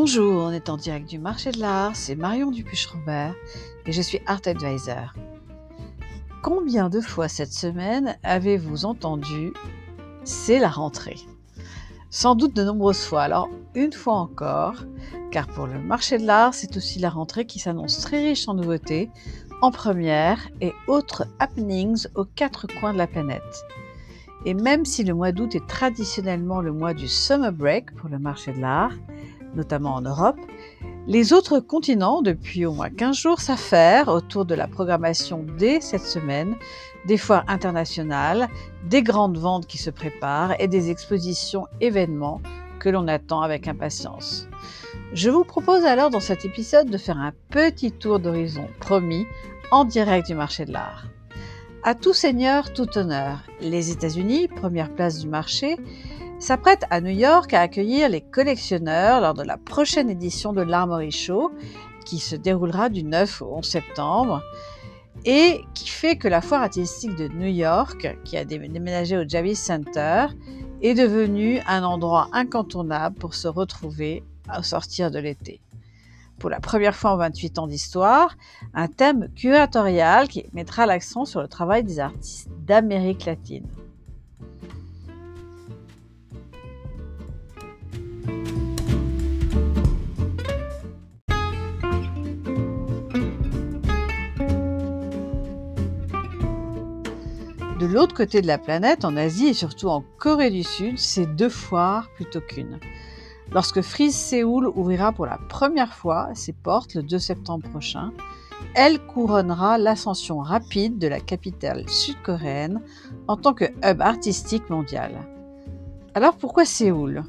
Bonjour, on est en direct du marché de l'art, c'est Marion Dupuche-Robert et je suis Art Advisor. Combien de fois cette semaine avez-vous entendu c'est la rentrée Sans doute de nombreuses fois, alors une fois encore, car pour le marché de l'art, c'est aussi la rentrée qui s'annonce très riche en nouveautés, en première et autres happenings aux quatre coins de la planète. Et même si le mois d'août est traditionnellement le mois du summer break pour le marché de l'art, notamment en Europe, les autres continents, depuis au moins 15 jours, s'affairent autour de la programmation dès cette semaine, des foires internationales, des grandes ventes qui se préparent et des expositions événements que l'on attend avec impatience. Je vous propose alors dans cet épisode de faire un petit tour d'horizon promis en direct du marché de l'art. À tout seigneur, tout honneur. Les États-Unis, première place du marché, s'apprête à New York à accueillir les collectionneurs lors de la prochaine édition de l'Armory Show qui se déroulera du 9 au 11 septembre et qui fait que la foire artistique de New York, qui a déménagé au Javis Center, est devenue un endroit incontournable pour se retrouver au sortir de l'été. Pour la première fois en 28 ans d'histoire, un thème curatorial qui mettra l'accent sur le travail des artistes d'Amérique latine. L'autre côté de la planète, en Asie et surtout en Corée du Sud, c'est deux foires plutôt qu'une. Lorsque Freeze Séoul ouvrira pour la première fois ses portes le 2 septembre prochain, elle couronnera l'ascension rapide de la capitale sud-coréenne en tant que hub artistique mondial. Alors pourquoi Séoul?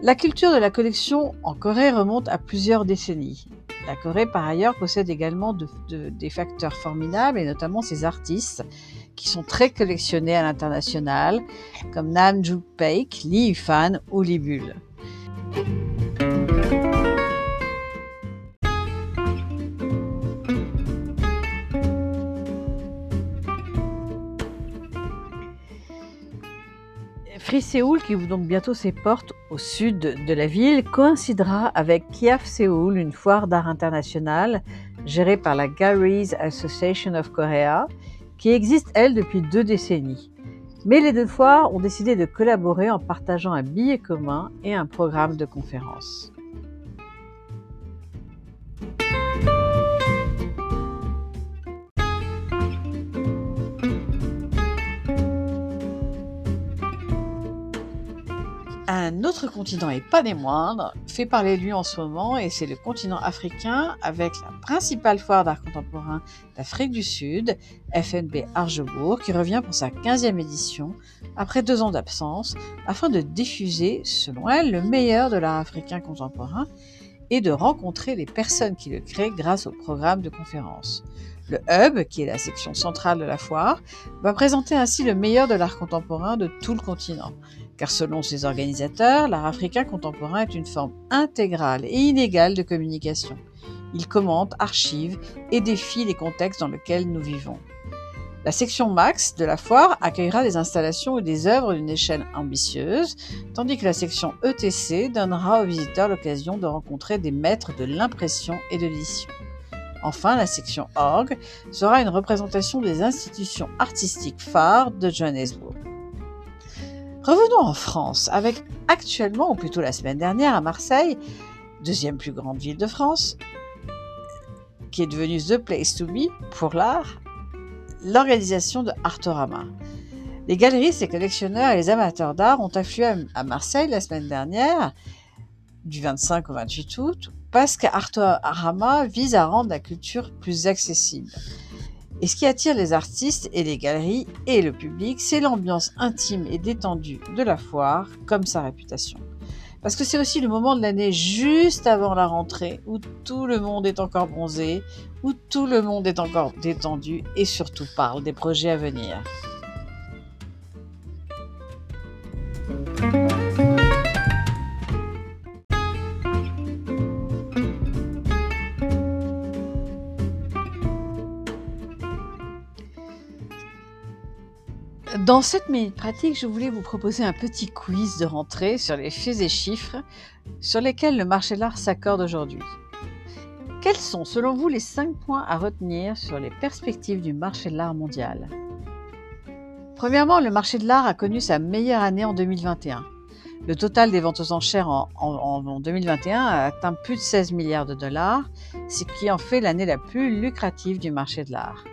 La culture de la collection en Corée remonte à plusieurs décennies. La Corée, par ailleurs, possède également des facteurs formidables, et notamment ses artistes, qui sont très collectionnés à l'international, comme Nam Joo Paik, Lee Fan ou Lee Bull. Free Seoul, qui ouvre donc bientôt ses portes au sud de la ville, coïncidera avec Kiaf Seoul, une foire d'art international gérée par la Galleries Association of Korea, qui existe, elle, depuis deux décennies. Mais les deux foires ont décidé de collaborer en partageant un billet commun et un programme de conférences. Autre continent, et pas des moindres, fait parler lui en ce moment, et c'est le continent africain, avec la principale foire d'art contemporain d'Afrique du Sud, FNB Argebourg, qui revient pour sa 15e édition, après deux ans d'absence, afin de diffuser, selon elle, le meilleur de l'art africain contemporain, et de rencontrer les personnes qui le créent grâce au programme de conférences. Le Hub, qui est la section centrale de la foire, va présenter ainsi le meilleur de l'art contemporain de tout le continent car selon ses organisateurs, l'art africain contemporain est une forme intégrale et inégale de communication. Il commente, archive et défie les contextes dans lesquels nous vivons. La section Max de la foire accueillera des installations et des œuvres d'une échelle ambitieuse, tandis que la section ETC donnera aux visiteurs l'occasion de rencontrer des maîtres de l'impression et de l'édition. Enfin, la section Org sera une représentation des institutions artistiques phares de Johannesburg. Revenons en France, avec actuellement, ou plutôt la semaine dernière, à Marseille, deuxième plus grande ville de France, qui est devenue The Place to Be pour l'art, l'organisation de Artorama. Les galeristes, les collectionneurs et les amateurs d'art ont afflué à Marseille la semaine dernière, du 25 au 28 août, parce qu'Artorama vise à rendre la culture plus accessible. Et ce qui attire les artistes et les galeries et le public, c'est l'ambiance intime et détendue de la foire, comme sa réputation. Parce que c'est aussi le moment de l'année juste avant la rentrée, où tout le monde est encore bronzé, où tout le monde est encore détendu et surtout parle des projets à venir. Dans cette minute pratique, je voulais vous proposer un petit quiz de rentrée sur les faits et chiffres sur lesquels le marché de l'art s'accorde aujourd'hui. Quels sont, selon vous, les 5 points à retenir sur les perspectives du marché de l'art mondial? Premièrement, le marché de l'art a connu sa meilleure année en 2021. Le total des ventes aux enchères en, en 2021 a atteint plus de 16 milliards de dollars, ce qui en fait l'année la plus lucrative du marché de l'art.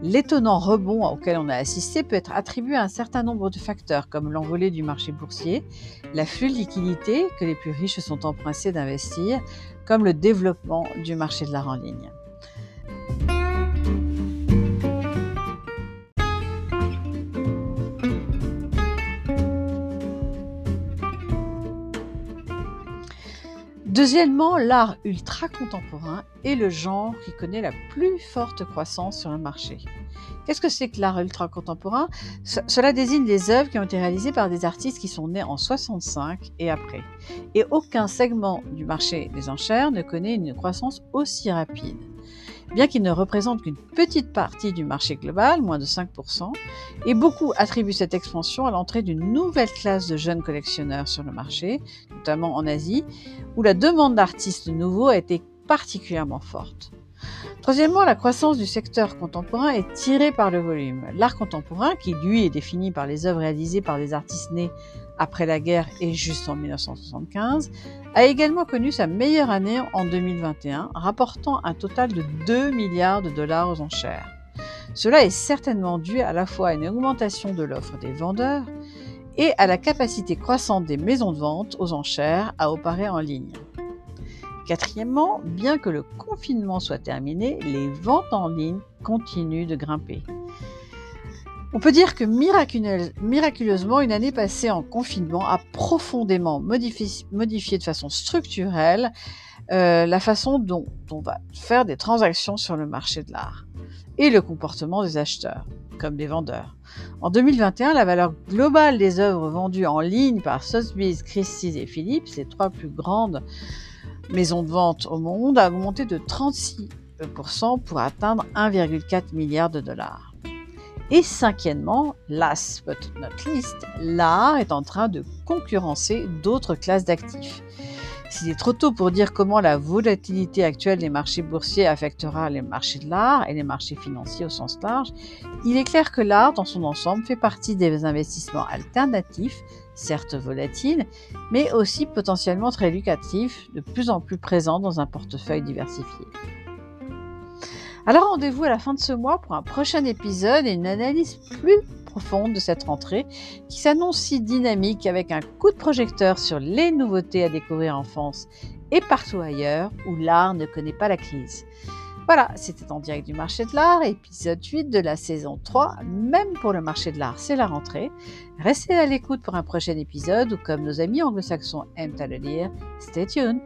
L'étonnant rebond auquel on a assisté peut être attribué à un certain nombre de facteurs comme l'envolée du marché boursier, l'afflux de liquidités que les plus riches sont empressés d'investir, comme le développement du marché de l'art en ligne. Deuxièmement, l'art ultra contemporain est le genre qui connaît la plus forte croissance sur le marché. Qu'est-ce que c'est que l'art ultra contemporain Cela désigne des œuvres qui ont été réalisées par des artistes qui sont nés en 65 et après. Et aucun segment du marché des enchères ne connaît une croissance aussi rapide bien qu'il ne représente qu'une petite partie du marché global, moins de 5%, et beaucoup attribuent cette expansion à l'entrée d'une nouvelle classe de jeunes collectionneurs sur le marché, notamment en Asie, où la demande d'artistes nouveaux a été particulièrement forte. Troisièmement, la croissance du secteur contemporain est tirée par le volume. L'art contemporain, qui lui est défini par les œuvres réalisées par des artistes nés après la guerre et juste en 1975, a également connu sa meilleure année en 2021, rapportant un total de 2 milliards de dollars aux enchères. Cela est certainement dû à la fois à une augmentation de l'offre des vendeurs et à la capacité croissante des maisons de vente aux enchères à opérer en ligne. Quatrièmement, bien que le confinement soit terminé, les ventes en ligne continuent de grimper. On peut dire que miraculeusement, une année passée en confinement a profondément modifié, de façon structurelle euh, la façon dont on va faire des transactions sur le marché de l'art et le comportement des acheteurs comme des vendeurs. En 2021, la valeur globale des œuvres vendues en ligne par Sotheby's, Christie's et Philips, ces trois plus grandes maisons de vente au monde a augmenté de 36% pour atteindre 1,4 milliard de dollars. Et cinquièmement, last but not least, l'art est en train de concurrencer d'autres classes d'actifs. S'il est trop tôt pour dire comment la volatilité actuelle des marchés boursiers affectera les marchés de l'art et les marchés financiers au sens large, il est clair que l'art dans son ensemble fait partie des investissements alternatifs certes volatile, mais aussi potentiellement très lucratif, de plus en plus présent dans un portefeuille diversifié. Alors rendez-vous à la fin de ce mois pour un prochain épisode et une analyse plus profonde de cette rentrée qui s'annonce si dynamique avec un coup de projecteur sur les nouveautés à découvrir en France et partout ailleurs où l'art ne connaît pas la crise. Voilà, c'était en direct du marché de l'art, épisode 8 de la saison 3. Même pour le marché de l'art, c'est la rentrée. Restez à l'écoute pour un prochain épisode ou comme nos amis anglo-saxons aiment à le dire, stay tuned.